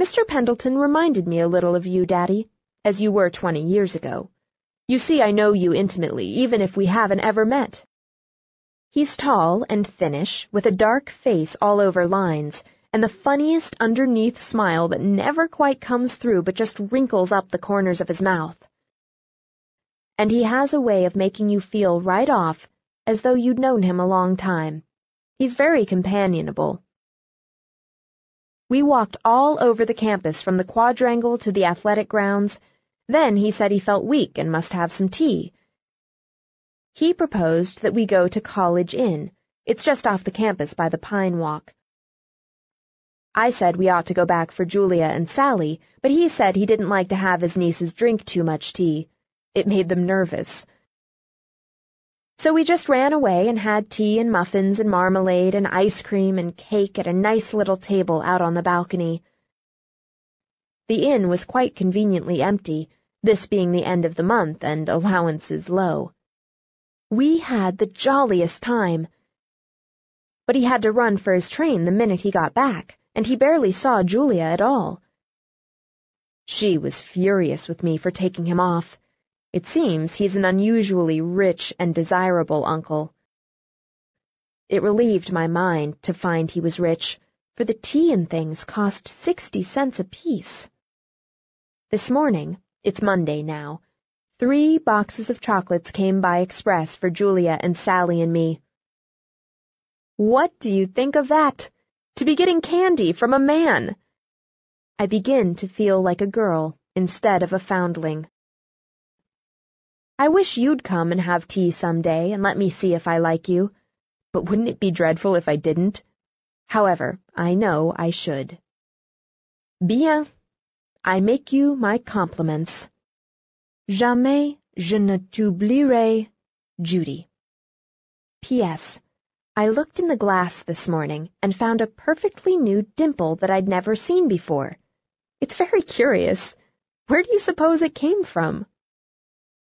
Mr. Pendleton reminded me a little of you, Daddy, as you were twenty years ago. You see, I know you intimately, even if we haven't ever met. He's tall and thinnish, with a dark face all over lines, and the funniest underneath smile that never quite comes through but just wrinkles up the corners of his mouth. And he has a way of making you feel right off as though you'd known him a long time. He's very companionable. We walked all over the campus from the quadrangle to the athletic grounds. Then he said he felt weak and must have some tea. He proposed that we go to College Inn. It's just off the campus by the Pine Walk. I said we ought to go back for Julia and Sallie, but he said he didn't like to have his nieces drink too much tea. It made them nervous. So we just ran away and had tea and muffins and marmalade and ice cream and cake at a nice little table out on the balcony. The inn was quite conveniently empty, this being the end of the month and allowances low. We had the jolliest time. But he had to run for his train the minute he got back, and he barely saw Julia at all. She was furious with me for taking him off. It seems he's an unusually rich and desirable uncle. It relieved my mind to find he was rich, for the tea and things cost sixty cents apiece. This morning, it's Monday now, three boxes of chocolates came by express for Julia and Sallie and me. What do you think of that? To be getting candy from a man! I begin to feel like a girl instead of a foundling. I wish you'd come and have tea some day and let me see if I like you. But wouldn't it be dreadful if I didn't? However, I know I should. Bien. I make you my compliments. Jamais je ne t'oublierai, Judy. P.S. I looked in the glass this morning and found a perfectly new dimple that I'd never seen before. It's very curious. Where do you suppose it came from?